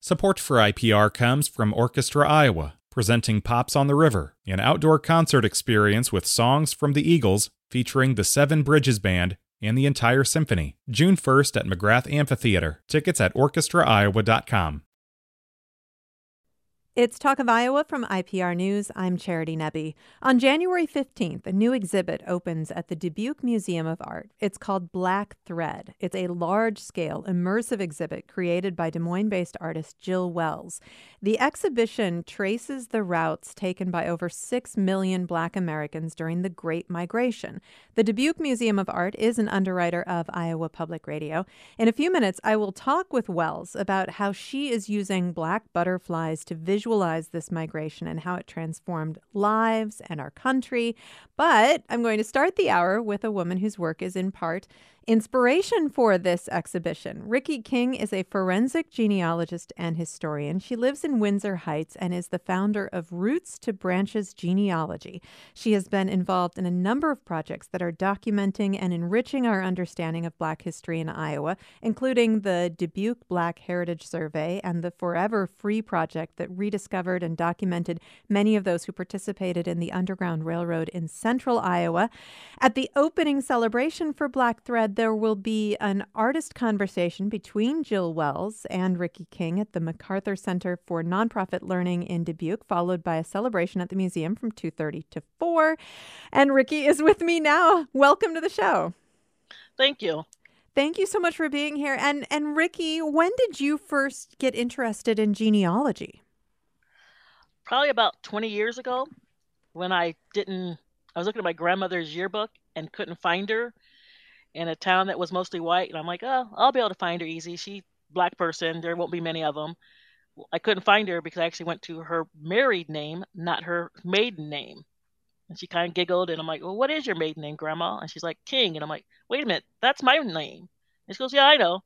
Support for IPR comes from Orchestra Iowa, presenting Pops on the River, an outdoor concert experience with songs from the Eagles featuring the Seven Bridges Band and the entire symphony. June 1st at McGrath Amphitheater. Tickets at orchestraiowa.com. It's Talk of Iowa from IPR News. I'm Charity Nebbe. On January 15th, a new exhibit opens at the Dubuque Museum of Art. It's called Black Thread. It's a large scale, immersive exhibit created by Des Moines based artist Jill Wells. The exhibition traces the routes taken by over 6 million Black Americans during the Great Migration. The Dubuque Museum of Art is an underwriter of Iowa Public Radio. In a few minutes, I will talk with Wells about how she is using black butterflies to visualize visualize this migration and how it transformed lives and our country. But I'm going to start the hour with a woman whose work is in part Inspiration for this exhibition Ricky King is a forensic genealogist and historian. She lives in Windsor Heights and is the founder of Roots to Branches Genealogy. She has been involved in a number of projects that are documenting and enriching our understanding of Black history in Iowa, including the Dubuque Black Heritage Survey and the Forever Free Project that rediscovered and documented many of those who participated in the Underground Railroad in central Iowa. At the opening celebration for Black Thread, there will be an artist conversation between Jill Wells and Ricky King at the MacArthur Center for Nonprofit Learning in Dubuque, followed by a celebration at the museum from 2:30 to 4. And Ricky is with me now. Welcome to the show. Thank you. Thank you so much for being here. And and Rikki, when did you first get interested in genealogy? Probably about 20 years ago when I didn't I was looking at my grandmother's yearbook and couldn't find her in a town that was mostly white, and I'm like, oh, I'll be able to find her easy. She black person. There won't be many of them. I couldn't find her because I actually went to her married name, not her maiden name. And she kind of giggled, and I'm like, well, what is your maiden name, Grandma? And she's like, King. And I'm like, wait a minute, that's my name. And she goes, yeah, I know.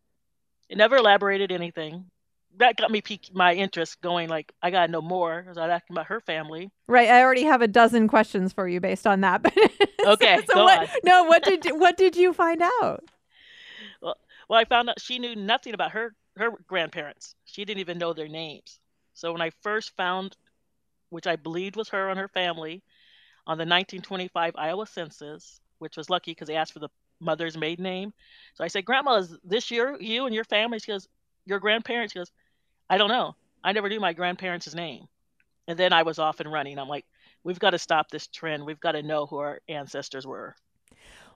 It never elaborated anything that got me piqued my interest going like i gotta know more because i was asking about her family. Right i already have a dozen questions for you based on that okay so, so what, no what did what did you find out? Well, well i found out she knew nothing about her her grandparents. She didn't even know their names. So when i first found which i believed was her and her family on the 1925 iowa census which was lucky because they asked for the mother's maiden name. So i said grandma is this year you and your family? She goes your grandparents? She goes, I don't know. I never knew my grandparents' name. And then I was off and running. I'm like, we've got to stop this trend. We've got to know who our ancestors were.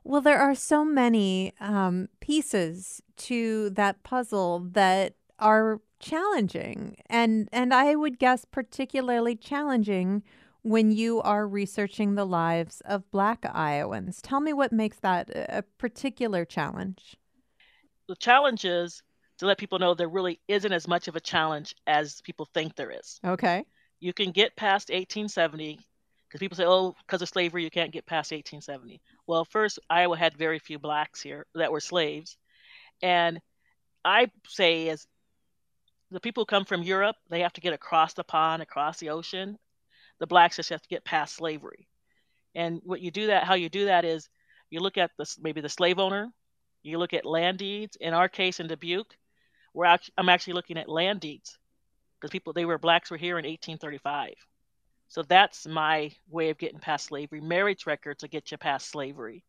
Well, there are so many um, pieces to that puzzle that are challenging, and and I would guess particularly challenging when you are researching the lives of Black Iowans. Tell me what makes that a particular challenge. The challenge is to let people know there really isn't as much of a challenge as people think there is. Okay. You can get past 1870 because people say, oh, because of slavery, you can't get past 1870. Well, first, Iowa had very few blacks here that were slaves. And I say, as the people who come from Europe, they have to get across the pond, across the ocean. The blacks just have to get past slavery. And what you do that, how you do that is you look at the, maybe the slave owner, you look at land deeds. In our case in Dubuque, we're actually, I'm actually looking at land deeds because people they were blacks were here in 1835. So that's my way of getting past slavery. Marriage records will get you past slavery.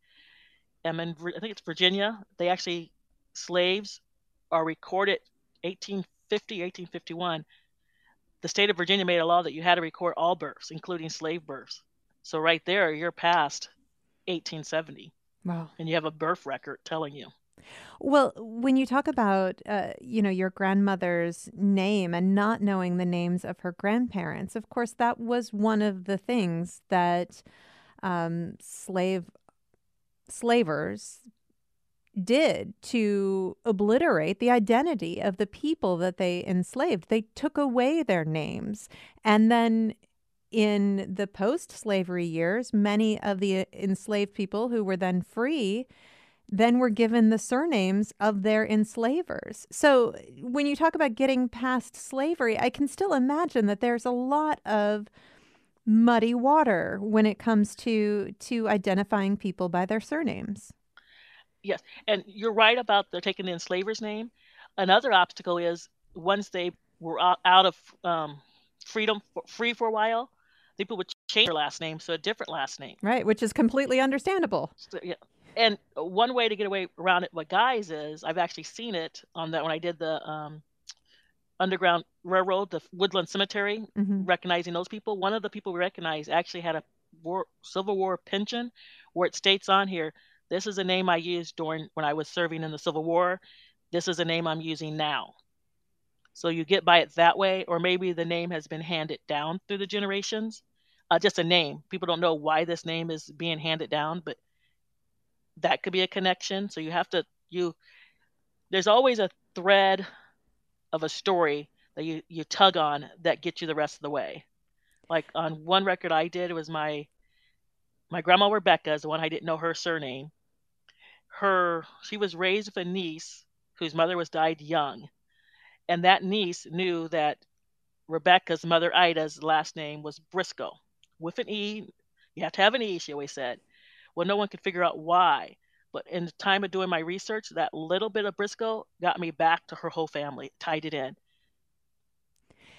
And in, I think it's Virginia. They actually slaves are recorded 1850, 1851. The state of Virginia made a law that you had to record all births, including slave births. So right there, you're past 1870. Wow. And you have a birth record telling you. Well, when you talk about, uh, you know, your grandmother's name and not knowing the names of her grandparents, of course, that was one of the things that um, slave slavers did to obliterate the identity of the people that they enslaved. They took away their names. And then in the post slavery years, many of the enslaved people who were then free then were given the surnames of their enslavers. So when you talk about getting past slavery, I can still imagine that there's a lot of muddy water when it comes to to identifying people by their surnames. Yes, and you're right about they're taking the enslaver's name. Another obstacle is once they were out of um, freedom, free for a while, people would change their last name to a different last name. Right, which is completely understandable. So, yeah. And one way to get away around it with guys is I've actually seen it on that when I did the um, Underground Railroad, the Woodland Cemetery, mm-hmm. recognizing those people. One of the people we recognized actually had a war, Civil War pension where it states on here, this is a name I used during when I was serving in the Civil War. This is a name I'm using now. So you get by it that way, or maybe the name has been handed down through the generations. Uh, just a name. People don't know why this name is being handed down, but that could be a connection. So you have to you. There's always a thread of a story that you you tug on that gets you the rest of the way. Like on one record I did, it was my my grandma Rebecca is the one I didn't know her surname. Her she was raised with a niece whose mother was died young and that niece knew that Rebecca's mother Ida's last name was Briscoe with an E. You have to have an E, she always said. Well, no one could figure out why. But in the time of doing my research, that little bit of Briscoe got me back to her whole family, tied it in.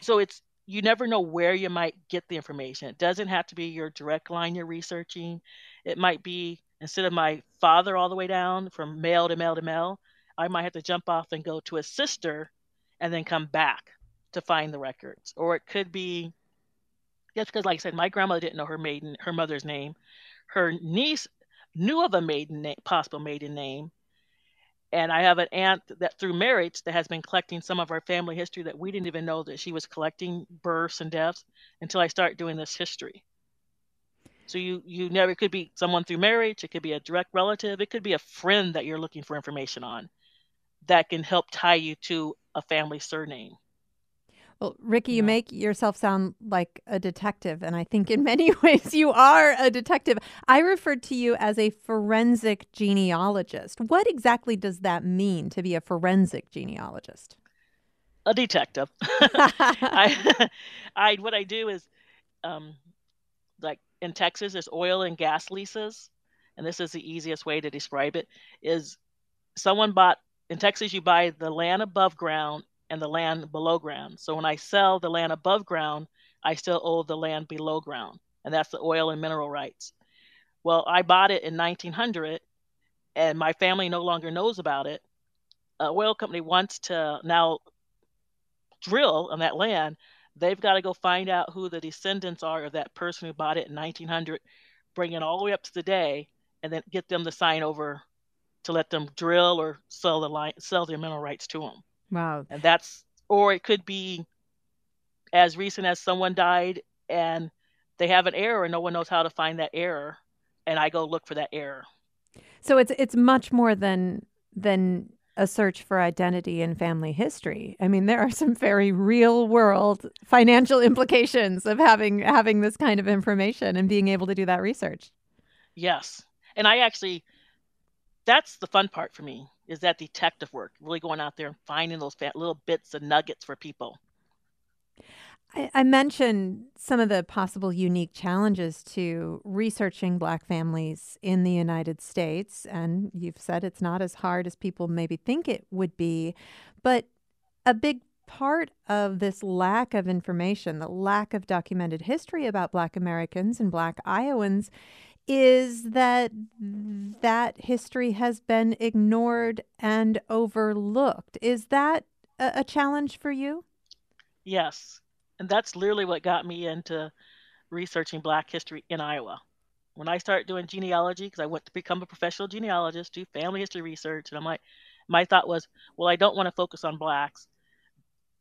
So it's you never know where you might get the information. It doesn't have to be your direct line you're researching. It might be instead of my father all the way down from male to male to male, I might have to jump off and go to a sister and then come back to find the records. Or it could be just because, like I said, my grandmother didn't know her maiden, her mother's name. Her niece knew of a maiden name, possible maiden name. And I have an aunt that through marriage that has been collecting some of our family history that we didn't even know that she was collecting births and deaths until I start doing this history. So you you never it could be someone through marriage, it could be a direct relative, it could be a friend that you're looking for information on that can help tie you to a family surname. Well, Ricky, you make yourself sound like a detective, and I think in many ways you are a detective. I referred to you as a forensic genealogist. What exactly does that mean to be a forensic genealogist? A detective. I, I, what I do is, um, like in Texas, there's oil and gas leases, and this is the easiest way to describe it: is someone bought in Texas, you buy the land above ground and the land below ground. So when I sell the land above ground, I still owe the land below ground, and that's the oil and mineral rights. Well, I bought it in 1900, and my family no longer knows about it. A oil company wants to now drill on that land. They've got to go find out who the descendants are of that person who bought it in 1900, bring it all the way up to the day, and then get them to sign over to let them drill or sell the line, sell their mineral rights to them. Wow. And that's, or it could be as recent as someone died and they have an error and no one knows how to find that error, and I go look for that error. So it's it's much more than than a search for identity and family history. I mean, there are some very real world financial implications of having having this kind of information and being able to do that research. Yes. And I actually that's the fun part for me is that detective work, really going out there and finding those little bits and nuggets for people. I, I mentioned some of the possible unique challenges to researching Black families in the United States, and you've said it's not as hard as people maybe think it would be. But a big part of this lack of information, the lack of documented history about Black Americans and Black Iowans, is that that history has been ignored and overlooked. Is that a, a challenge for you? Yes. And that's literally what got me into researching Black history in Iowa. When I started doing genealogy, because I went to become a professional genealogist, do family history research, and I'm like, my thought was, well, I don't want to focus on blacks.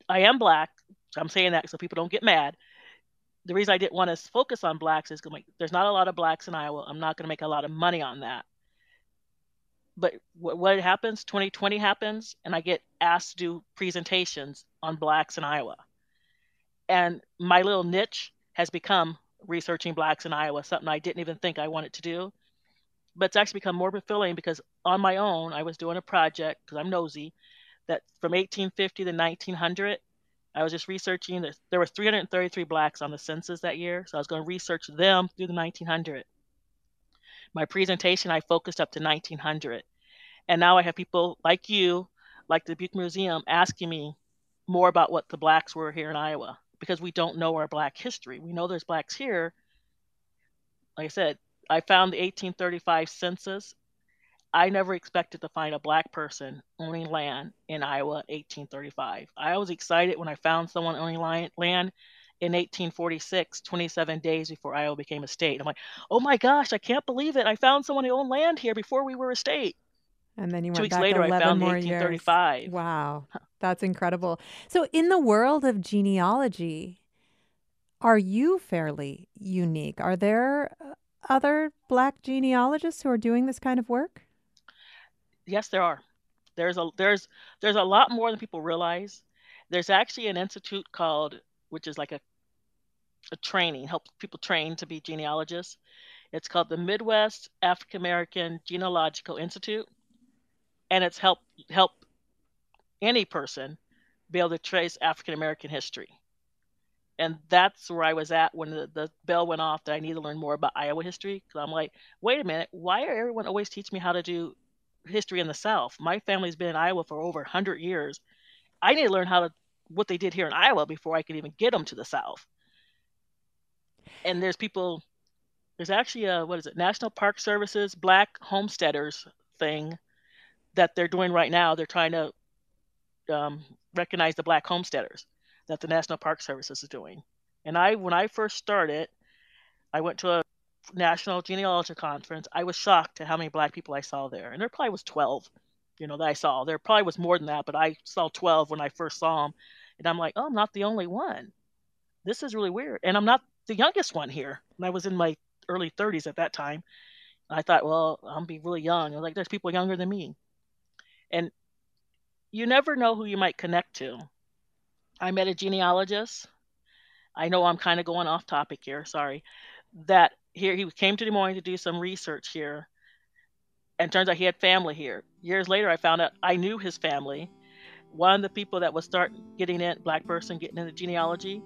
I am black. So I'm saying that so people don't get mad the reason I didn't want to focus on blacks is like there's not a lot of blacks in Iowa. I'm not going to make a lot of money on that. But what, what happens? 2020 happens, and I get asked to do presentations on blacks in Iowa. And my little niche has become researching blacks in Iowa, something I didn't even think I wanted to do. But it's actually become more fulfilling because on my own, I was doing a project because I'm nosy that from 1850 to 1900 I was just researching. There, there were 333 blacks on the census that year, so I was going to research them through the 1900. My presentation, I focused up to 1900, and now I have people like you, like the Dubuque Museum, asking me, more about what the blacks were here in Iowa because we don't know our black history. We know there's blacks here. Like I said, I found the 1835 census. I never expected to find a black person owning land in Iowa 1835. I was excited when I found someone owning land in 1846, 27 days before Iowa became a state. I'm like, oh my gosh, I can't believe it. I found someone who owned land here before we were a state. And then you Two went weeks back later, 11 I found more 1835. years. Wow, that's incredible. So, in the world of genealogy, are you fairly unique? Are there uh, other Black genealogists who are doing this kind of work? Yes, there are. There's a there's there's a lot more than people realize. There's actually an institute called, which is like a a training, help people train to be genealogists. It's called the Midwest African American Genealogical Institute and it's helped help any person be able to trace African American history. And that's where I was at when the, the bell went off that I need to learn more about Iowa history. Because I'm like, wait a minute, why are everyone always teaching me how to do history in the South? My family's been in Iowa for over 100 years. I need to learn how to what they did here in Iowa before I can even get them to the South. And there's people, there's actually a what is it, National Park Services Black Homesteaders thing that they're doing right now. They're trying to um, recognize the black homesteaders that the National Park Services is doing. And I, when I first started, I went to a national genealogy conference. I was shocked at how many black people I saw there, and there probably was 12, you know, that I saw. There probably was more than that, but I saw 12 when I first saw them, and I'm like, oh, I'm not the only one. This is really weird, and I'm not the youngest one here. And I was in my early 30s at that time. I thought, well, I'm be really young. Was like, there's people younger than me. And you never know who you might connect to. I met a genealogist. I know I'm kind of going off topic here, sorry. That here he came to Des Moines to do some research here. And turns out he had family here. Years later I found out I knew his family. One of the people that was start getting in black person getting into genealogy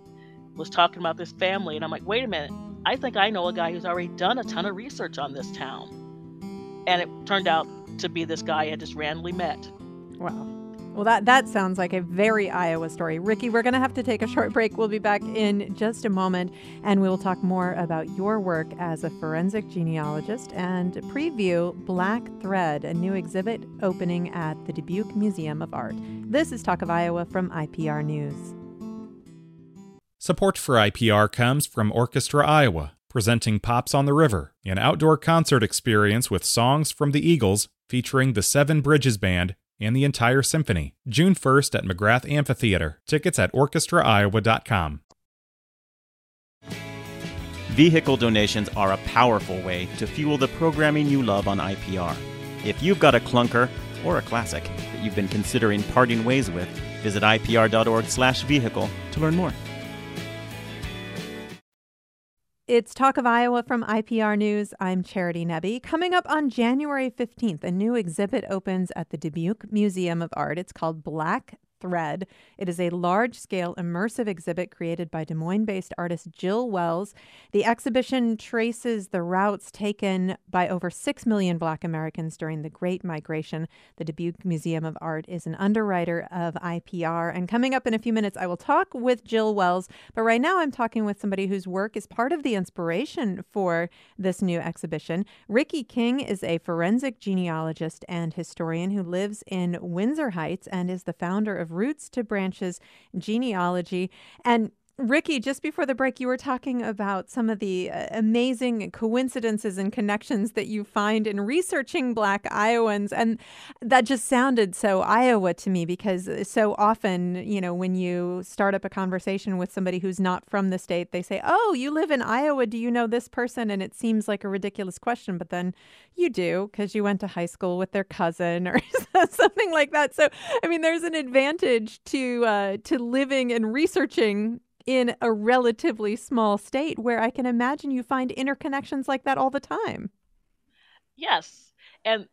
was talking about this family and I'm like, wait a minute, I think I know a guy who's already done a ton of research on this town. And it turned out to be this guy I just randomly met. Wow. Well, that, that sounds like a very Iowa story. Ricky, we're going to have to take a short break. We'll be back in just a moment, and we will talk more about your work as a forensic genealogist and preview Black Thread, a new exhibit opening at the Dubuque Museum of Art. This is Talk of Iowa from IPR News. Support for IPR comes from Orchestra Iowa presenting Pops on the River, an outdoor concert experience with songs from the Eagles featuring the Seven Bridges Band and the entire symphony. June 1st at McGrath Amphitheater. Tickets at orchestraiowa.com. Vehicle donations are a powerful way to fuel the programming you love on IPR. If you've got a clunker or a classic that you've been considering parting ways with, visit ipr.org/vehicle to learn more. It's Talk of Iowa from IPR News. I'm Charity Nebbe. Coming up on January 15th, a new exhibit opens at the Dubuque Museum of Art. It's called Black Thread. It is a large scale immersive exhibit created by Des Moines based artist Jill Wells. The exhibition traces the routes taken by over 6 million Black Americans during the Great Migration. The Dubuque Museum of Art is an underwriter of IPR. And coming up in a few minutes, I will talk with Jill Wells. But right now, I'm talking with somebody whose work is part of the inspiration for this new exhibition. Ricky King is a forensic genealogist and historian who lives in Windsor Heights and is the founder of Roots to Branches Genealogy. And Ricky, just before the break, you were talking about some of the uh, amazing coincidences and connections that you find in researching Black Iowans. And that just sounded so Iowa to me because so often, you know, when you start up a conversation with somebody who's not from the state, they say, Oh, you live in Iowa. Do you know this person? And it seems like a ridiculous question, but then you do because you went to high school with their cousin or something like that. So, I mean, there's an advantage to, uh, to living and researching in a relatively small state where I can imagine you find interconnections like that all the time. Yes. And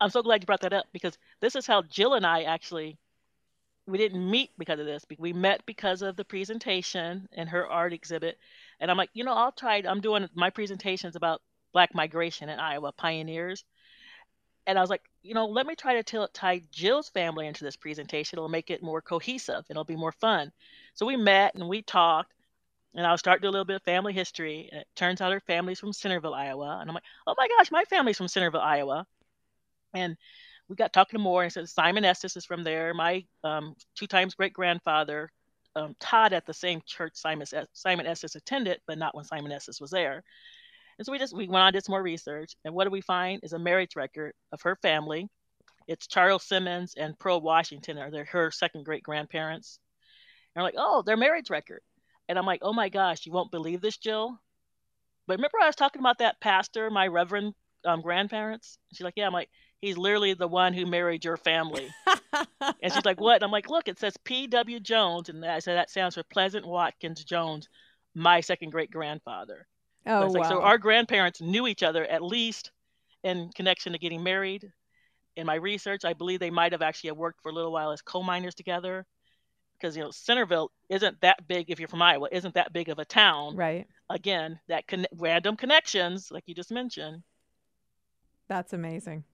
I'm so glad you brought that up because this is how Jill and I actually we didn't meet because of this. We met because of the presentation and her art exhibit. And I'm like, you know, I'll try. I'm doing my presentations about Black migration in Iowa, pioneers. And I was like, you know, let me try to tie Jill's family into this presentation. It'll make it more cohesive and it'll be more fun. So we met and we talked, and I was starting to do a little bit of family history. And it turns out her family's from Centerville, Iowa. And I'm like, oh my gosh, my family's from Centerville, Iowa. And we got talking more and said Simon Estes is from there. My um, two times great grandfather um, taught at the same church Simon, Simon Estes attended, but not when Simon Estes was there. And so we just we went on did some more research, and what do we find is a marriage record of her family. It's Charles Simmons and Pearl Washington are they her second great grandparents. And I'm like, oh, their marriage record. And I'm like, oh my gosh, you won't believe this, Jill. But remember I was talking about that pastor, my reverend um, grandparents? she's like, yeah. I'm like, he's literally the one who married your family. and she's like, what? And I'm like, look, it says P.W. Jones. And I said, that sounds for Pleasant Watkins Jones, my second great grandfather. Oh, so, wow. like, so our grandparents knew each other at least in connection to getting married. In my research, I believe they might have actually worked for a little while as coal miners together. Because you know Centerville isn't that big if you're from Iowa, isn't that big of a town. Right. Again, that con- random connections, like you just mentioned. That's amazing.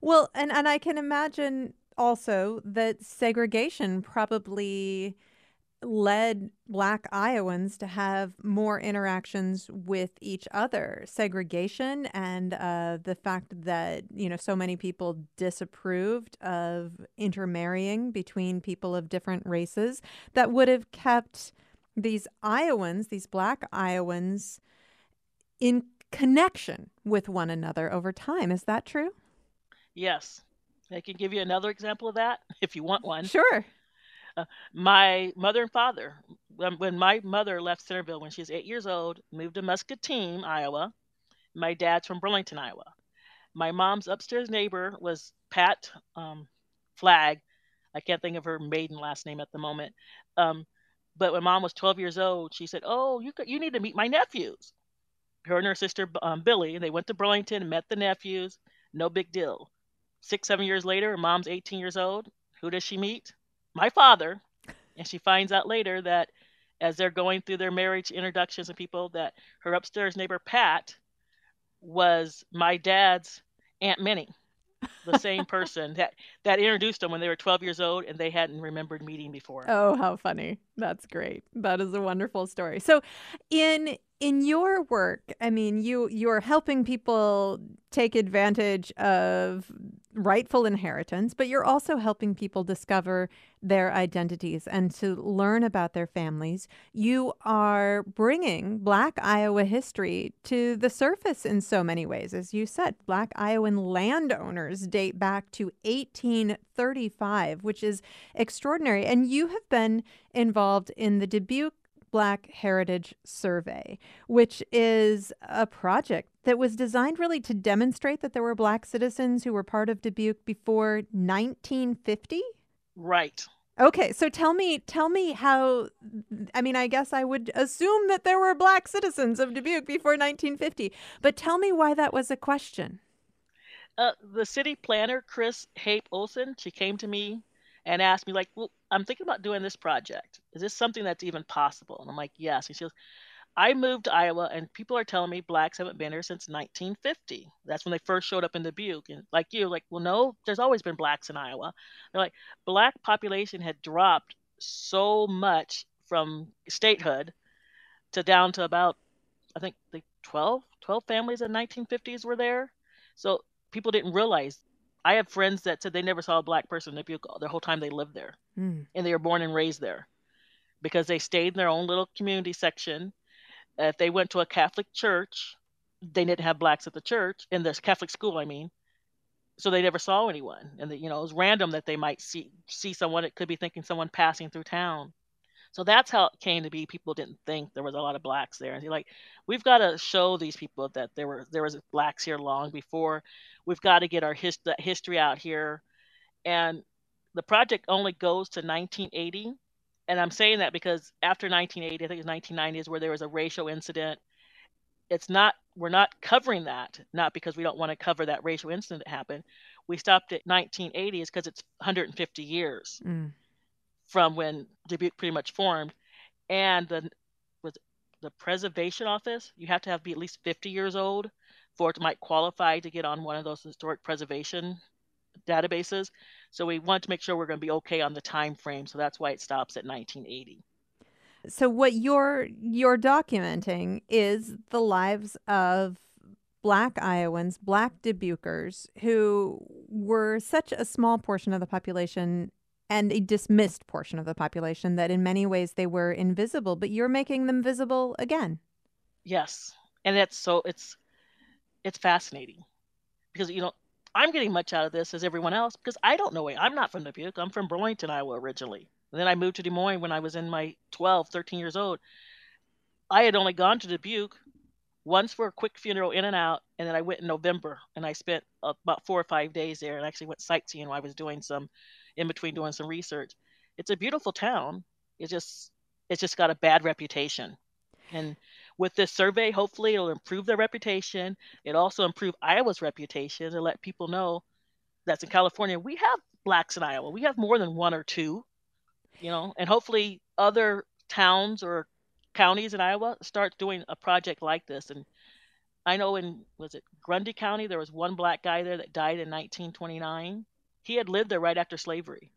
Well, and and I can imagine also that segregation probably led black Iowans to have more interactions with each other. Segregation and uh, the fact that, you know, so many people disapproved of intermarrying between people of different races that would have kept these Iowans, these black Iowans, in connection with one another over time. Is that true? Yes. I can give you another example of that if you want one. Sure. My mother and father, when, when my mother left Centerville when she was eight years old, moved to Muscatine, Iowa. My dad's from Burlington, Iowa. My mom's upstairs neighbor was Pat um, Flagg. I can't think of her maiden last name at the moment. Um, but when mom was 12 years old, she said, "Oh, you you need to meet my nephews." Her and her sister um, Billy. They went to Burlington met the nephews. No big deal. Six, seven years later, mom's 18 years old. Who does she meet? My father. And she finds out later that as they're going through their marriage introductions and people, that her upstairs neighbor, Pat, was my dad's Aunt Minnie the same person that that introduced them when they were 12 years old and they hadn't remembered meeting before. Oh, how funny. That's great. That is a wonderful story. So in in your work, I mean, you you're helping people take advantage of rightful inheritance, but you're also helping people discover their identities and to learn about their families. You are bringing Black Iowa history to the surface in so many ways. As you said, Black Iowan landowners date back to 1835, which is extraordinary. And you have been involved in the Dubuque Black Heritage Survey, which is a project that was designed really to demonstrate that there were Black citizens who were part of Dubuque before 1950. Right. Okay, so tell me, tell me how. I mean, I guess I would assume that there were Black citizens of Dubuque before 1950, but tell me why that was a question. Uh, the city planner, Chris Happ Olson, she came to me and asked me like, "Well, I'm thinking about doing this project. Is this something that's even possible?" And I'm like, "Yes." And she goes, "I moved to Iowa, and people are telling me blacks haven't been here since 1950. That's when they first showed up in Dubuque. And like you, like, well, no, there's always been blacks in Iowa. They're like, black population had dropped so much from statehood to down to about, I think, the 12, 12 families in 1950s were there. So people didn't realize I have friends that said they never saw a black person in Dubuque the whole time they lived there, mm. and they were born and raised there, because they stayed in their own little community section. If they went to a Catholic church, they didn't have blacks at the church in this Catholic school. I mean, so they never saw anyone, and the, you know it was random that they might see see someone. It could be thinking someone passing through town. So that's how it came to be. People didn't think there was a lot of blacks there, and you're like, we've got to show these people that there were there was blacks here long before. We've got to get our his, history out here, and the project only goes to 1980. And I'm saying that because after 1980, I think it's 1990 is where there was a racial incident. It's not we're not covering that, not because we don't want to cover that racial incident that happened. We stopped at 1980 is because it's 150 years. Mm from when Dubuque pretty much formed, and the the preservation office. You have to have be at least 50 years old for it might qualify to get on one of those historic preservation databases. So we want to make sure we're going to be okay on the time frame. So that's why it stops at 1980. So what you're you're documenting is the lives of black Iowans, black Dubuquers, who were such a small portion of the population and a dismissed portion of the population that in many ways they were invisible, but you're making them visible again. Yes. And that's so it's it's fascinating because you know I'm getting much out of this as everyone else because I don't know. I'm not from Dubuque. I'm from Burlington, Iowa originally. And then I moved to Des Moines when I was in my 12, 13 years old. I had only gone to Dubuque once for a quick funeral in and out, and then I went in November and I spent uh, about four or five days there and actually went sightseeing while I was doing some, in between doing some research. It's a beautiful town. It's just, it's just got a bad reputation, and with this survey, hopefully it'll improve their reputation. It also improve Iowa's reputation and let people know that's in California. We have blacks in Iowa. We have more than one or two, you know, and hopefully other towns or counties in Iowa start doing a project like this. And I know in was it Grundy County there was one black guy there that died in 1929. He had lived there right after slavery.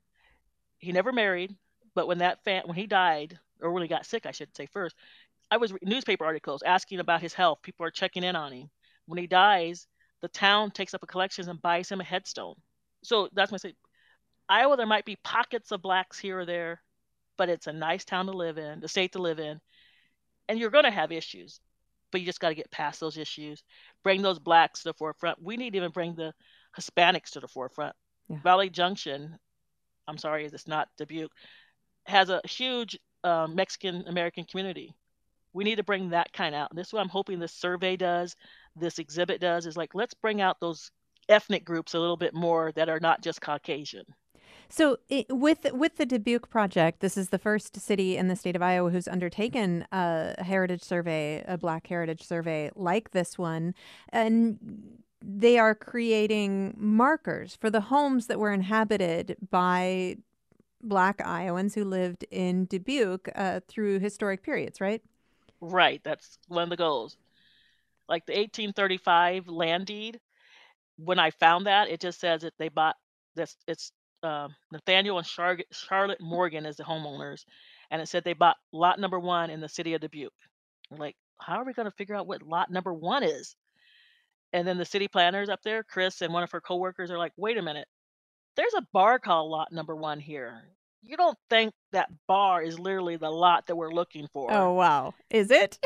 He never married, but when that when he died or when he got sick, I should say first, I was newspaper articles asking about his health. People are checking in on him. When he dies, the town takes up a collection and buys him a headstone. So that's my say. Iowa, there might be pockets of blacks here or there, but it's a nice town to live in, the state to live in, and you're going to have issues, but you just got to get past those issues. Bring those blacks to the forefront. We need to even bring the Hispanics to the forefront. Yeah. Valley Junction, I'm sorry, it's not Dubuque, has a huge uh, Mexican American community we need to bring that kind out. And this is what I'm hoping this survey does, this exhibit does, is like let's bring out those ethnic groups a little bit more that are not just Caucasian. So it, with with the Dubuque project, this is the first city in the state of Iowa who's undertaken a heritage survey, a Black heritage survey like this one, and they are creating markers for the homes that were inhabited by Black Iowans who lived in Dubuque uh, through historic periods, right? Right, that's one of the goals. Like the 1835 land deed, when I found that, it just says that they bought this. It's uh, Nathaniel and Char- Charlotte Morgan as the homeowners, and it said they bought lot number one in the city of Dubuque. We're like, how are we going to figure out what lot number one is? And then the city planners up there, Chris and one of her coworkers, are like, wait a minute, there's a bar called lot number one here you don't think that bar is literally the lot that we're looking for. Oh wow. Is it?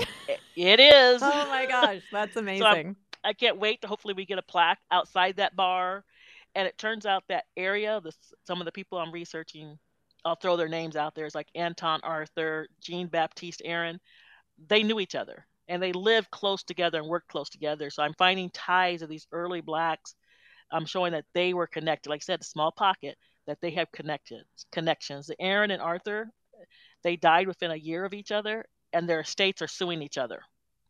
it is. oh my gosh, that's amazing. so I can't wait to hopefully we get a plaque outside that bar. And it turns out that area, the, some of the people I'm researching, I'll throw their names out there. It's like Anton Arthur, Jean Baptiste Aaron. They knew each other and they live close together and work close together. So I'm finding ties of these early blacks. I'm showing that they were connected. Like I said, a small pocket that they have connected connections. The Aaron and Arthur, they died within a year of each other, and their estates are suing each other.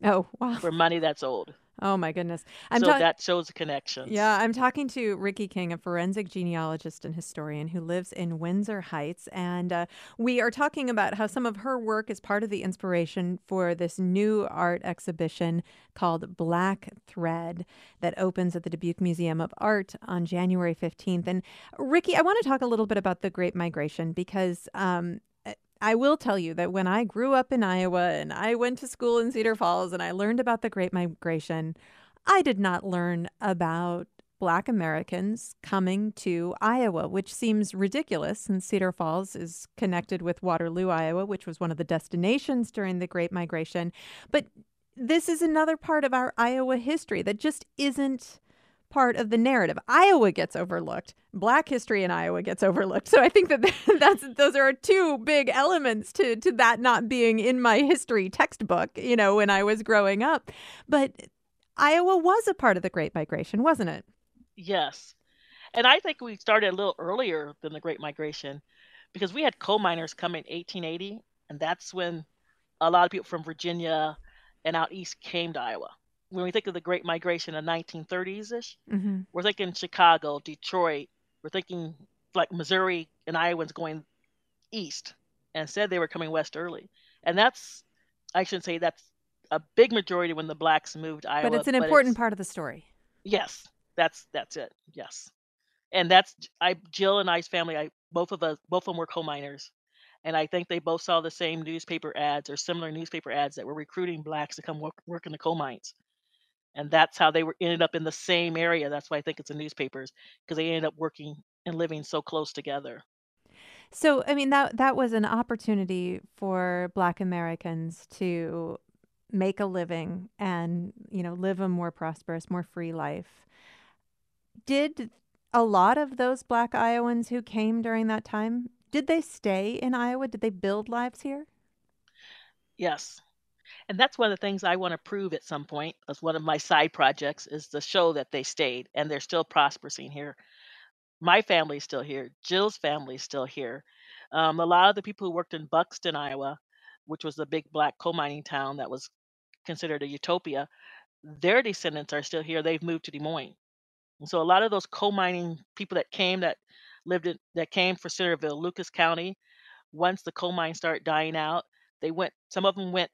Oh wow! For money that's owed. Oh my goodness! I'm so ta- that shows the connections. Yeah, I'm talking to Ricky King, a forensic genealogist and historian who lives in Windsor Heights, and uh, we are talking about how some of her work is part of the inspiration for this new art exhibition called Black Thread that opens at the Dubuque Museum of Art on January 15th. And Ricky, I want to talk a little bit about the Great Migration because um, I will tell you that when I grew up in Iowa and I went to school in Cedar Falls and I learned about the Great Migration, I did not learn about Black Americans coming to Iowa, which seems ridiculous since Cedar Falls is connected with Waterloo, Iowa, which was one of the destinations during the Great Migration. But this is another part of our Iowa history that just isn't part of the narrative. Iowa gets overlooked. Black history in Iowa gets overlooked. So I think that that's those are two big elements to to that not being in my history textbook, you know, when I was growing up. But Iowa was a part of the Great Migration, wasn't it? Yes. And I think we started a little earlier than the Great Migration because we had coal miners come in 1880 and that's when a lot of people from Virginia and out east came to Iowa when we think of the Great Migration of 1930s ish, mm-hmm. we're thinking Chicago, Detroit. We're thinking like Missouri and Iowans going east, and said they were coming west early. And that's, I shouldn't say that's a big majority when the blacks moved Iowa. But it's an important it's, part of the story. Yes, that's that's it. Yes, and that's I Jill and I's family. I both of us both of them were coal miners, and I think they both saw the same newspaper ads or similar newspaper ads that were recruiting blacks to come work, work in the coal mines, and that's how they were ended up in the same area. That's why I think it's in newspapers because they ended up working and living so close together. So, I mean that that was an opportunity for Black Americans to make a living and you know live a more prosperous, more free life. Did a lot of those Black Iowans who came during that time did they stay in Iowa? Did they build lives here? Yes. And that's one of the things I want to prove at some point as one of my side projects is to show that they stayed and they're still prospering here my family's still here. Jill's family's still here. Um, a lot of the people who worked in Buxton, Iowa, which was the big black coal mining town that was considered a utopia, their descendants are still here. They've moved to Des Moines. And so a lot of those coal mining people that came that lived in that came for Centerville, Lucas County, once the coal mines started dying out, they went some of them went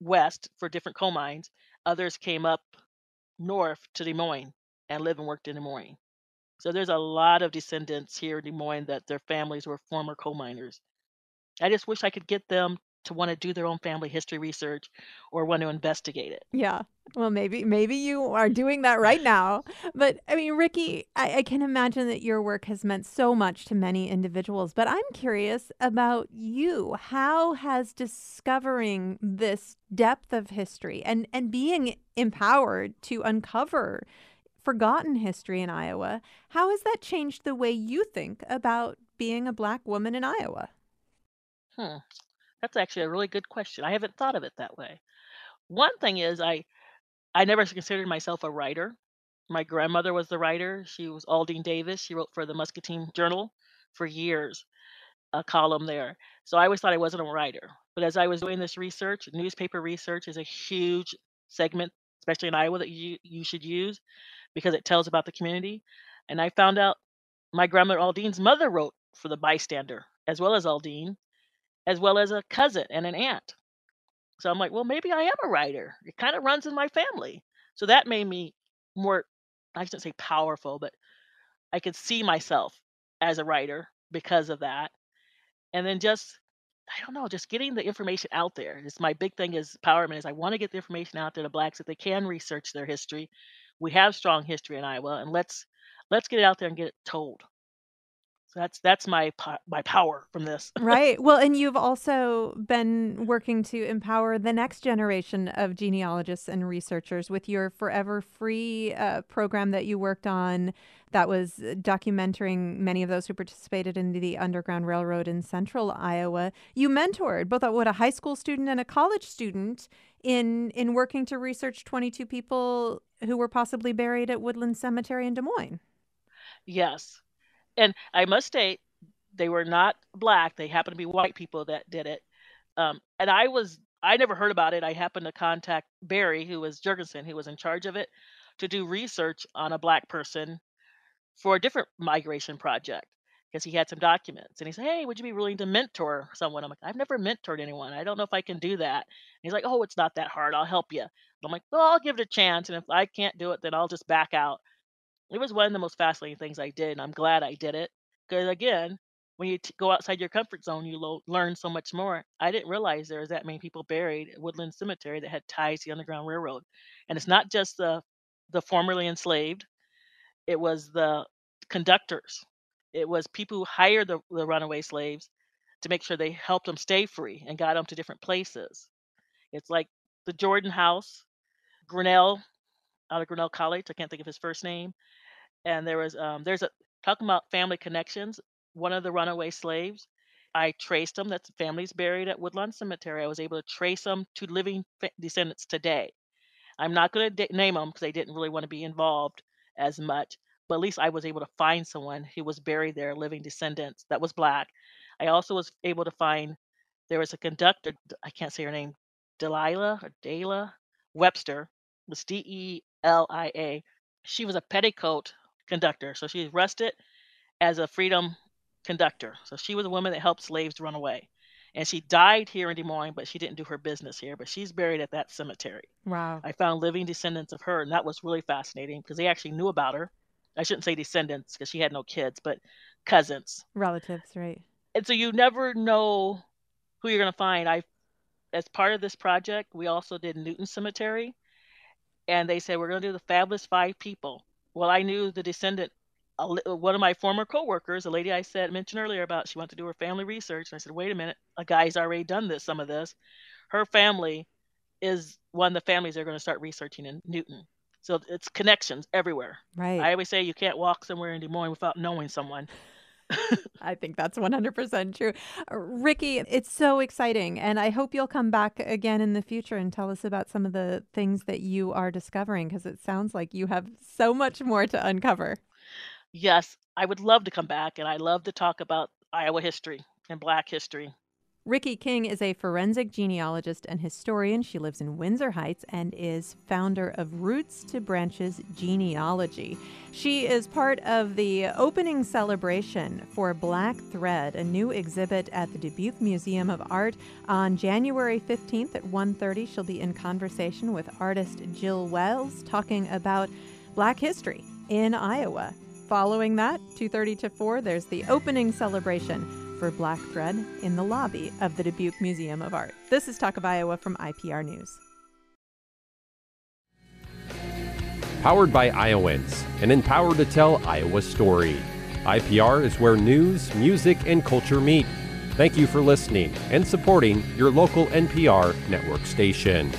west for different coal mines. Others came up north to Des Moines and lived and worked in Des Moines. So there's a lot of descendants here in Des Moines that their families were former coal miners. I just wish I could get them to want to do their own family history research or want to investigate it. Yeah. Well, maybe maybe you are doing that right now. But I mean, Ricky, I, I, can imagine that your work has meant so much to many individuals. But I'm curious about you. How has discovering this depth of history and and being empowered to uncover forgotten history in Iowa. How has that changed the way you think about being a black woman in Iowa? Hmm. That's actually a really good question. I haven't thought of it that way. One thing is I I never considered myself a writer. My grandmother was the writer. She was Aldine Davis. She wrote for the Muscatine Journal for years, a column there. So I always thought I wasn't a writer. But as I was doing this research, newspaper research is a huge segment, especially in Iowa, that you you should use because it tells about the community. And I found out my grandmother Aldine's mother wrote for the bystander, as well as Aldine, as well as a cousin and an aunt. So I'm like, well, maybe I am a writer. It kind of runs in my family. So that made me more, I shouldn't say powerful, but I could see myself as a writer because of that. And then just, I don't know, just getting the information out there. It's my big thing is empowerment is I want to get the information out there to blacks that they can research their history we have strong history in Iowa, and let's let's get it out there and get it told. So that's that's my my power from this. right. Well, and you've also been working to empower the next generation of genealogists and researchers with your Forever Free uh, program that you worked on. That was documenting many of those who participated in the Underground Railroad in Central Iowa. You mentored both a, what a high school student and a college student in in working to research 22 people who were possibly buried at Woodland Cemetery in Des Moines. Yes. And I must state, they were not black. They happened to be white people that did it. Um, and I was, I never heard about it. I happened to contact Barry, who was Jurgensen, who was in charge of it, to do research on a black person for a different migration project because he had some documents and he said, Hey, would you be willing to mentor someone? I'm like, I've never mentored anyone. I don't know if I can do that. And he's like, Oh, it's not that hard. I'll help you. I'm like, well, I'll give it a chance. And if I can't do it, then I'll just back out. It was one of the most fascinating things I did. And I'm glad I did it. Because again, when you t- go outside your comfort zone, you lo- learn so much more. I didn't realize there was that many people buried at Woodland Cemetery that had ties to the Underground Railroad. And it's not just the the formerly enslaved; it was the conductors. It was people who hired the, the runaway slaves to make sure they helped them stay free and got them to different places. It's like the Jordan House Grinnell out of Grinnell College. I can't think of his first name. And there was um, there's a talking about family connections. One of the runaway slaves, I traced them. That's families buried at Woodland Cemetery. I was able to trace them to living descendants today. I'm not going to name them because they didn't really want to be involved as much. But at least I was able to find someone who was buried there, living descendants that was black. I also was able to find there was a conductor. I can't say her name, Delilah or Delia Webster, was D E L I A. She was a petticoat conductor. So she was arrested as a freedom conductor. So she was a woman that helped slaves run away. and she died here in Des Moines, but she didn't do her business here. But she's buried at that cemetery. Wow. I found living descendants of her, and that was really fascinating because they actually knew about her. I shouldn't say descendants because she had no kids, but cousins, relatives, right? And so you never know who you're going to find. I, as part of this project, we also did Newton Cemetery, and they said we're going to do the fabulous five people. Well, I knew the descendant uh, one of my former coworkers, a lady I said mentioned earlier about she wanted to do her family research, and I said, wait a minute, a guy's already done this, some of this. Her family is one of the families they're going to start researching in Newton. So it's connections everywhere. Right. I always say you can't walk somewhere in Des Moines without knowing someone. I think that's 100% true. Uh, Rikki, it's so exciting. And I hope you'll come back again in the future and tell us about some of the things that you are discovering because it sounds like you have so much more to uncover. Yes, I would love to come back, and I love to talk about Iowa history and Black history. Rikki King is a forensic genealogist and historian. She lives in Windsor Heights and is founder of Roots to Branches Genealogy. She is part of the opening celebration for Black Thread, a new exhibit at the Dubuque Museum of Art on January 15th at 1:30. She'll be in conversation with artist Jill Wells talking about Black history in Iowa. Following that, 2:30 to 4, there's the opening celebration for Black Thread in the lobby of the Dubuque Museum of Art. This is Talk of Iowa from IPR News. Powered by Iowans and empowered to tell Iowa's story. IPR is where news, music, and culture meet. Thank you for listening and supporting your local NPR network station.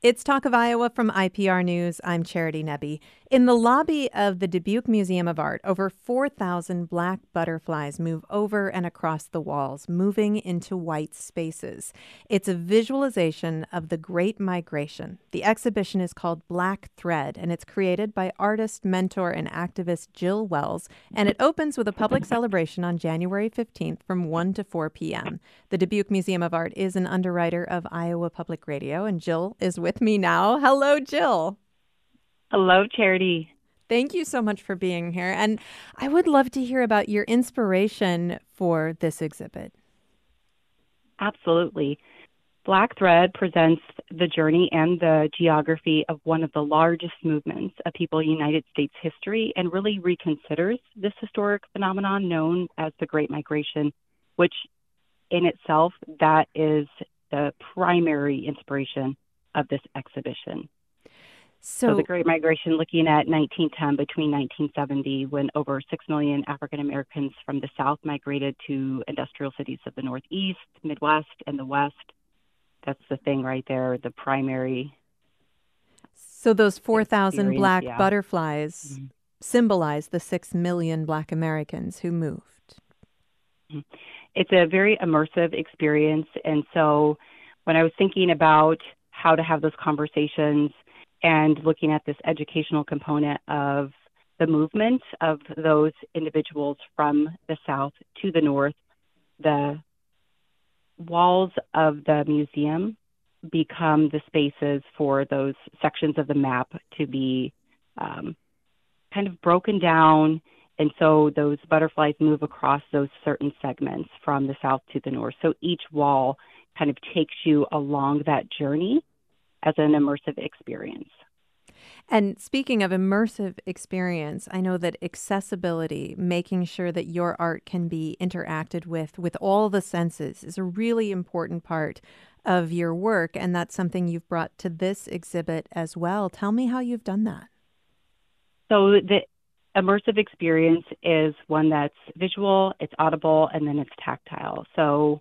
It's Talk of Iowa from IPR News. I'm Charity Nebbe. In the lobby of the Dubuque Museum of Art, over 4,000 black butterflies move over and across the walls, moving into white spaces. It's a visualization of the Great Migration. The exhibition is called Black Thread, and it's created by artist, mentor, and activist Jill Wells, and it opens with a public celebration on January 15th from 1 to 4 p.m. The Dubuque Museum of Art is an underwriter of Iowa Public Radio, and Jill is with with me now. Hello, Jill. Hello, Charity. Thank you so much for being here. And I would love to hear about your inspiration for this exhibit. Absolutely. Black Thread presents the journey and the geography of one of the largest movements of people in United States history and really reconsiders this historic phenomenon known as the Great Migration, which in itself that is the primary inspiration of this exhibition. So, so, the Great Migration, looking at 1910 between 1970, when over 6 million African Americans from the South migrated to industrial cities of the Northeast, Midwest, and the West. That's the thing right there, the primary. So those 4,000 black yeah. butterflies mm-hmm. symbolize the 6 million black Americans who moved. Mm-hmm. It's a very immersive experience. And so when I was thinking about how to have those conversations and looking at this educational component of the movement of those individuals from the south to the north. The walls of the museum become the spaces for those sections of the map to be um, kind of broken down. And so those butterflies move across those certain segments from the south to the north. So each wall kind of takes you along that journey as an immersive experience. And speaking of immersive experience, I know that accessibility, making sure that your art can be interacted with with all the senses is a really important part of your work and that's something you've brought to this exhibit as well. Tell me how you've done that. So the immersive experience is one that's visual, it's audible, and then it's tactile. So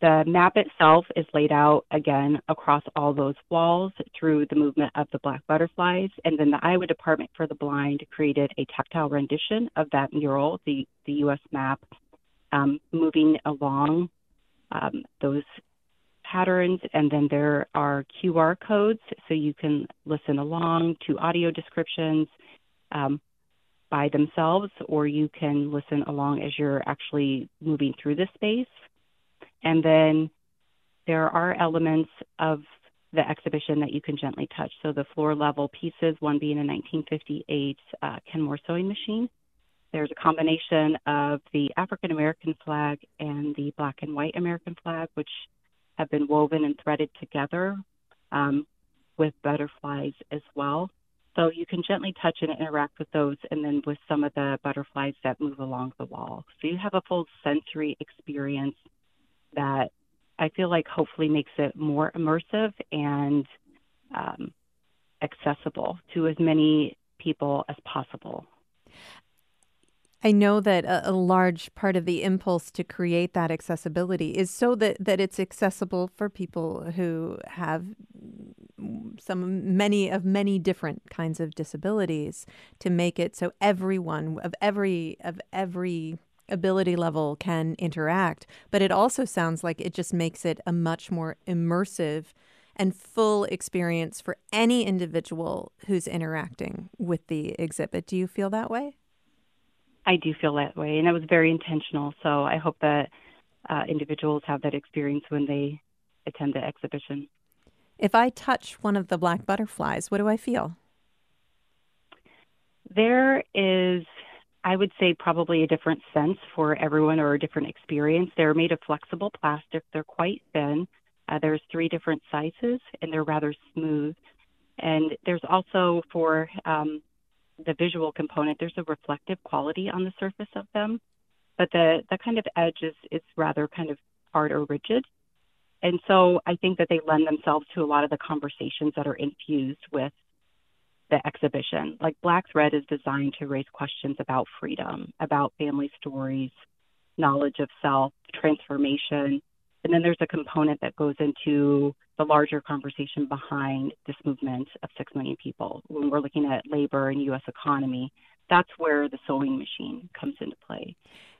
the map itself is laid out again across all those walls through the movement of the black butterflies. And then the Iowa Department for the Blind created a tactile rendition of that mural, the, the U.S. map, um, moving along um, those patterns. And then there are QR codes so you can listen along to audio descriptions. Um, by themselves, or you can listen along as you're actually moving through the space. And then there are elements of the exhibition that you can gently touch. So the floor level pieces, one being a 1958 uh, Kenmore sewing machine, there's a combination of the African American flag and the black and white American flag, which have been woven and threaded together um, with butterflies as well. So you can gently touch and interact with those, and then with some of the butterflies that move along the wall. So you have a full sensory experience that I feel like hopefully makes it more immersive and um, accessible to as many people as possible. I know that a, a, large part of the impulse to create that accessibility is so that, that it's accessible for people who have some many of many different kinds of disabilities to make it so everyone of every of every ability level can interact but it also sounds like it just makes it a much more immersive and full experience for any individual who's interacting with the exhibit do you feel that way I do feel that way, and it was very intentional. So I hope that uh, individuals have that experience when they attend the exhibition. If I touch one of the black butterflies, what do I feel? There is, I would say, probably a different sense for everyone or a different experience. They're made of flexible plastic, they're quite thin. Uh, there's three different sizes, and they're rather smooth. And there's also for um, the visual component, there's a reflective quality on the surface of them, but the, the kind of edge is, is rather kind of hard or rigid. And so I think that they lend themselves to a lot of the conversations that are infused with the exhibition. Like Black Thread is designed to raise questions about freedom, about family stories, knowledge of self, transformation. And then there's a component that goes into the larger conversation behind this movement of 6 million people. When we're looking at labor and U.S. economy, that's where the sewing machine comes into play.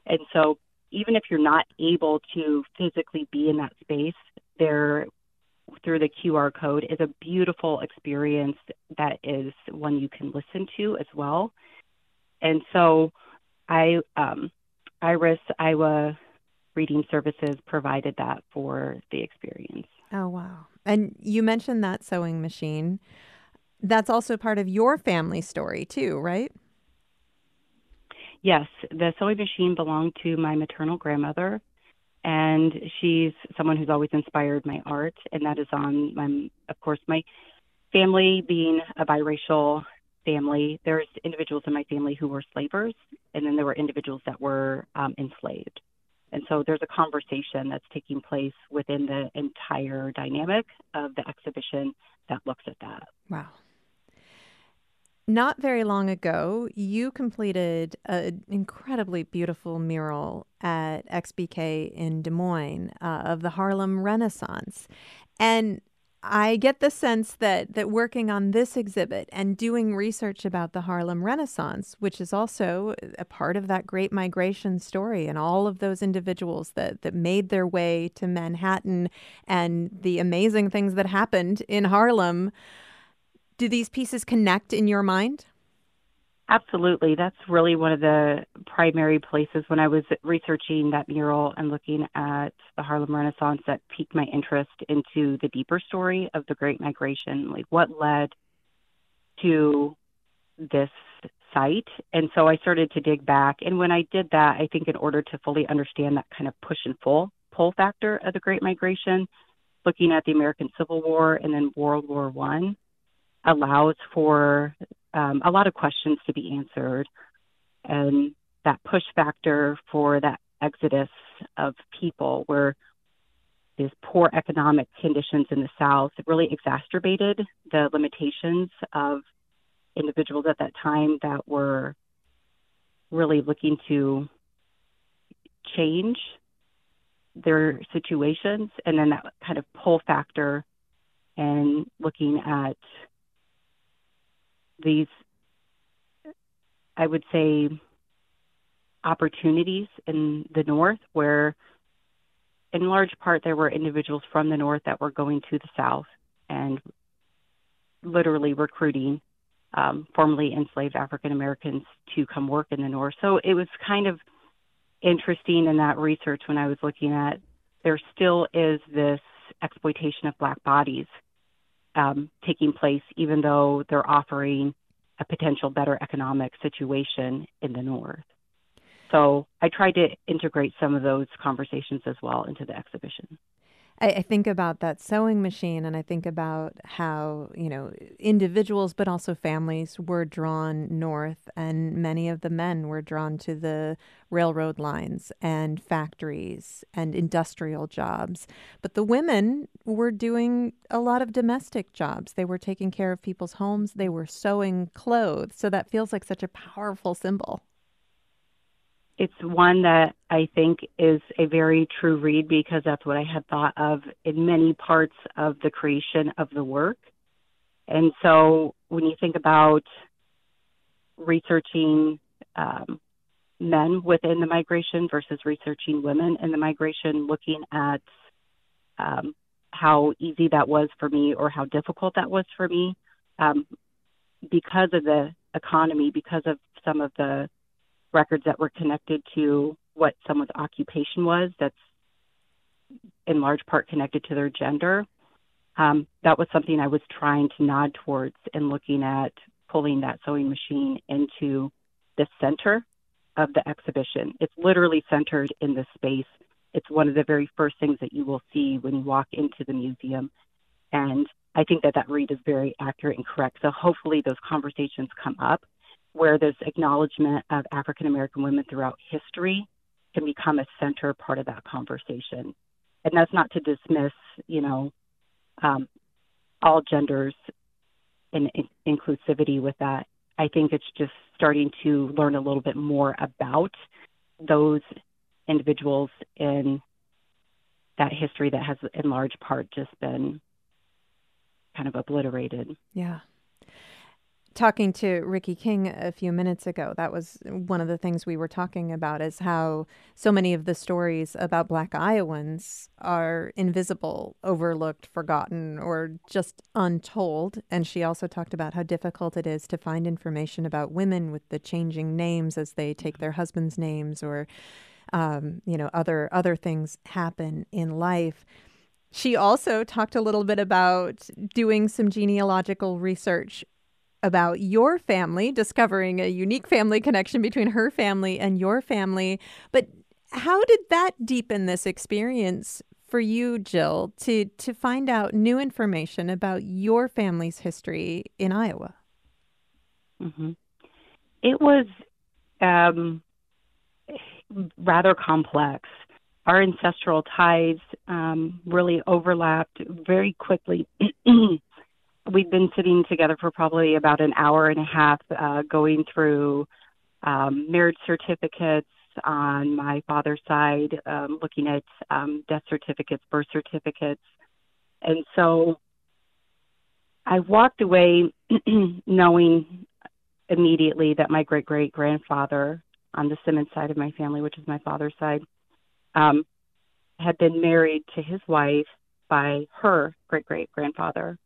And so even if you're not able to physically be in that space, there through the QR code is a beautiful experience that is one you can listen to as well. And so I um, Iris Iowa Reading Services provided that for the experience. Oh wow. And you mentioned that sewing machine. That's also part of your family story, too, right? Yes, the sewing machine belonged to my maternal grandmother, and she's someone who's always inspired my art, and that is on my, of course, my family being a biracial family. There's individuals in my family who were slavers, and then there were individuals that were um, enslaved. And so there's a conversation that's taking place within the entire dynamic of the exhibition that looks at that. Wow. Not very long ago, you completed an incredibly beautiful mural at XBK in Des Moines uh, of the Harlem Renaissance. And I get the sense that that working on this exhibit and doing research about the Harlem Renaissance, which is also a part of that great migration story and all of those individuals that that made their way to Manhattan and the amazing things that happened in Harlem, do these pieces connect in your mind? Absolutely. That's really one of the primary places when I was researching that mural and looking at the Harlem Renaissance that piqued my interest into the deeper story of the Great Migration, like what led to this site. And so I started to dig back. And when I did that, I think in order to fully understand that kind of push and pull pull factor of the Great Migration, looking at the American Civil War and then World War One allows for um, a lot of questions to be answered. And that push factor for that exodus of people where these poor economic conditions in the South really exacerbated the limitations of individuals at that time that were really looking to change their situations and then that kind of pull factor and looking at these, I would say, opportunities in the North where, in large part, there were individuals from the North that were going to the South and literally recruiting um, formerly enslaved African Americans to come work in the North. So it was kind of interesting in that research when I was looking at there still is this exploitation of black bodies um, taking place, even though they're offering a potential better economic situation in the north. so I tried to integrate some of those conversations as well into the exhibition. I, I think about that sewing machine and I think about how, you know, individuals but also families were drawn north and many of the men were drawn to the railroad lines and factories and industrial jobs. But the women were doing a lot of domestic jobs. They were taking care of people's homes, they were sewing clothes. So that feels like such a powerful symbol it's one that I think is a very true read because that's what I had thought of in many parts of the creation of the work. And so when you think about researching um, men within the migration versus researching women in the migration, looking at um, how easy that was for me or how difficult that was for me, um, because of the economy, because of some of the records that were connected to what someone's occupation was that's in large part connected to their gender. Um, that was something I was trying to nod towards in looking at pulling that sewing machine into the center of the exhibition. It's literally centered in the space. It's one of the very first things that you will see when you walk into the museum. And I think that that read is very accurate and correct. So hopefully those conversations come up where this acknowledgement of African American women throughout history can become a center part of that conversation. And that's not to dismiss, you know, um, all genders and in- inclusivity with that. I think it's just starting to learn a little bit more about those individuals in that history that has, in large part, just been kind of obliterated. Yeah talking to Rikki King a few minutes ago, that was one of the things we were talking about is how so many of the stories about Black Iowans are invisible, overlooked, forgotten, or just untold. And she also talked about how difficult it is to find information about women with the changing names as they take their husbands' names or, um, you know, other other things happen in life. She also talked a little bit about doing some genealogical research about your family, discovering a unique family connection between her family and your family. But how did that deepen this experience for you, Jill, to to find out new information about your family's history in Iowa? Mm-hmm. It was um, rather complex. Our ancestral ties um, really overlapped very quickly we'd been sitting together for probably about an hour and a half, uh, going through um, marriage certificates on my father's side, um, looking at um, death certificates, birth certificates. And so I walked away knowing immediately that my great great grandfather on the Simmons side of my family, which is my father's side, um, had been married to his wife by her great great grandfather,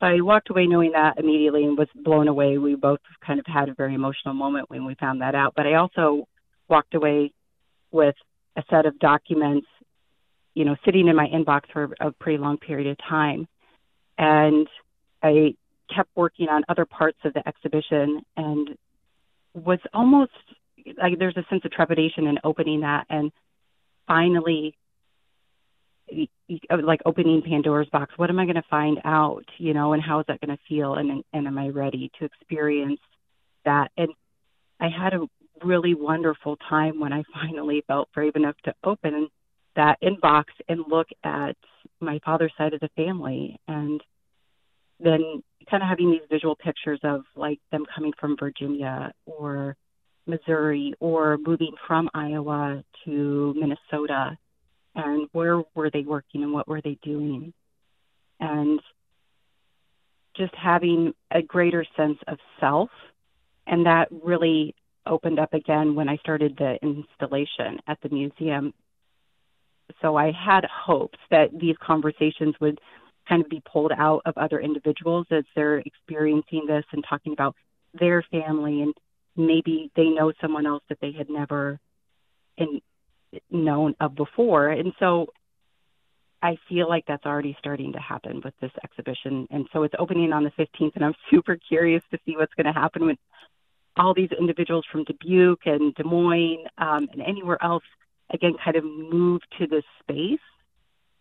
I walked away knowing that immediately and was blown away. We both kind of had a very emotional moment when we found that out. But I also walked away with a set of documents, you know, sitting in my inbox for a pretty long period of time. And I kept working on other parts of the exhibition and was almost like there's a sense of trepidation in opening that and finally like opening Pandora's box. What am I going to find out? You know, and how is that going to feel? And and am I ready to experience that? And I had a really wonderful time when I finally felt brave enough to open that inbox and look at my father's side of the family and then kind of having these visual pictures of like them coming from Virginia or Missouri or moving from Iowa to Minnesota and where were they working and what were they doing. And just having a greater sense of self. And that really opened up again when I started the installation at the museum. So I had hopes that these conversations would kind of be pulled out of other individuals as they're experiencing this and talking about their family. And maybe they know someone else that they had never in, known of before. And so I feel like that's already starting to happen with this exhibition. And so it's opening on the 15th, and I'm super curious to see what's going to happen with all these individuals from Dubuque and Des Moines um, and anywhere else, again, kind of move to this space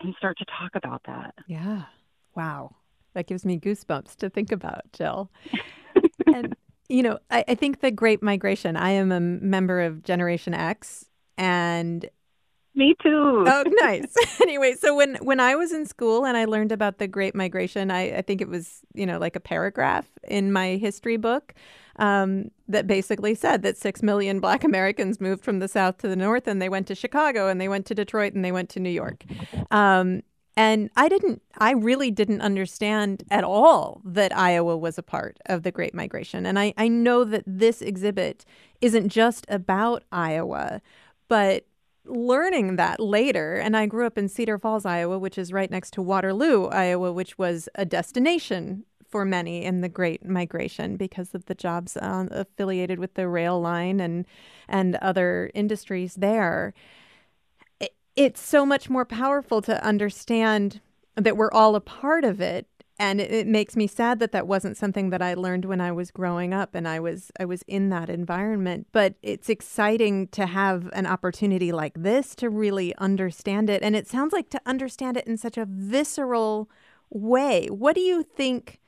and start to talk about that. Yeah. Wow. That gives me goosebumps to think about, Jill. and, you know, I, I think the Great Migration, I am a member of Generation X, and me too. Oh, nice. anyway, so when when I was in school and I learned about the Great Migration, I, I think it was you know like a paragraph in my history book um, that basically said that six million Black Americans moved from the South to the North, and they went to Chicago, and they went to Detroit, and they went to New York. Um, and I didn't, I really didn't understand at all that Iowa was a part of the Great Migration. And I, I know that this exhibit isn't just about Iowa, but learning that later, and I grew up in Cedar Falls, Iowa, which is right next to Waterloo, Iowa, which was a destination for many in the Great Migration because of the jobs uh, affiliated with the rail line and and other industries there. It, it's so much more powerful to understand that we're all a part of it and it, it, makes me sad that that wasn't something that I learned when I was growing up and I was I was in that environment. But it's exciting to have an opportunity like this to really understand it. And it sounds like to understand it in such a visceral way. What do you think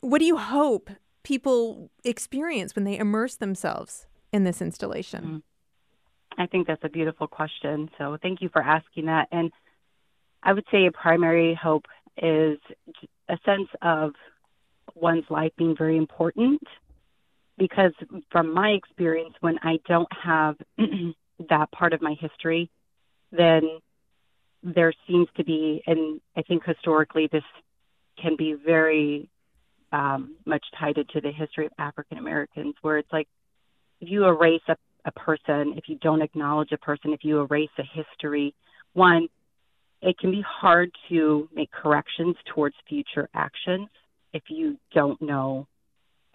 what do you hope people experience when they immerse themselves in this installation? Mm-hmm. I think that's a beautiful question. So thank you for asking that. And I would say a primary hope is a sense of one's life being very important because from my experience when i don't have that part of my history then there seems to be and i think historically this can be very um, much tied into the history of african americans where it's like if you erase a, a person if you don't acknowledge a person if you erase a history one it can be hard to make corrections towards future actions if you don't know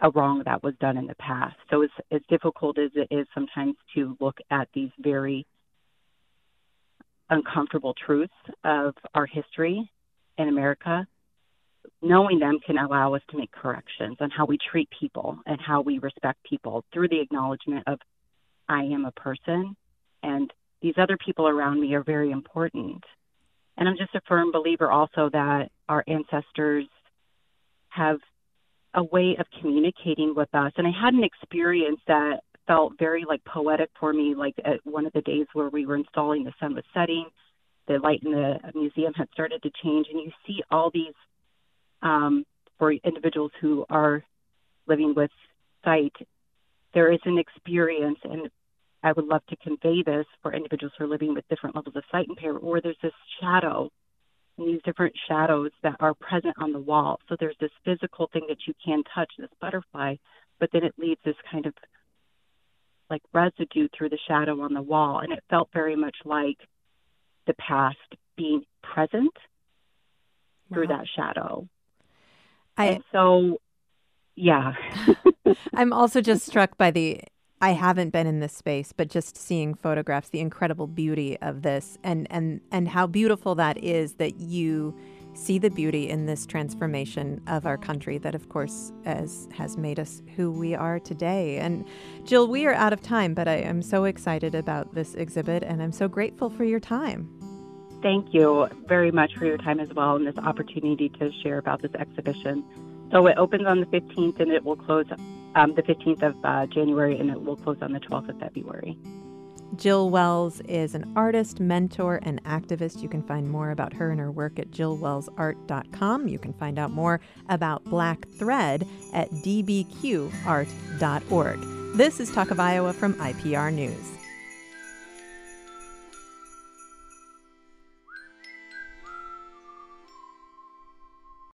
a wrong that was done in the past. So as, as difficult as it is sometimes to look at these very uncomfortable truths of our history in America, knowing them can allow us to make corrections on how we treat people and how we respect people through the acknowledgement of I am a person and these other people around me are very important and I'm just a firm believer also that our ancestors have a way of communicating with us. And I had an experience that felt very like poetic for me, like at one of the days where we were installing the sun was setting, the light in the museum had started to change, and you see all these um, for individuals who are living with sight. There is an experience, and I would love to convey this for individuals who are living with different levels of sight impairment, where there's this shadow and these different shadows that are present on the wall. So there's this physical thing that you can touch, this butterfly, but then it leaves this kind of like residue through the shadow on the wall. And it felt very much like the past being present wow. through that shadow. I, and so, yeah. I'm also just struck by the I haven't been in this space, but just seeing photographs, the incredible beauty of this and and and how beautiful that is that you see the beauty in this transformation of our country that of course as has made us who we are today. And Jill, we are out of time, but I am so excited about this exhibit and I'm so grateful for your time. Thank you very much for your time as well and this opportunity to share about this exhibition. So it opens on the 15th and it will close um, the 15th of uh, January and it will close on the 12th of February. Jill Wells is an artist, mentor, and activist. You can find more about her and her work at jillwellsart.com. You can find out more about Black Thread at dbqart.org. This is Talk of Iowa from IPR News.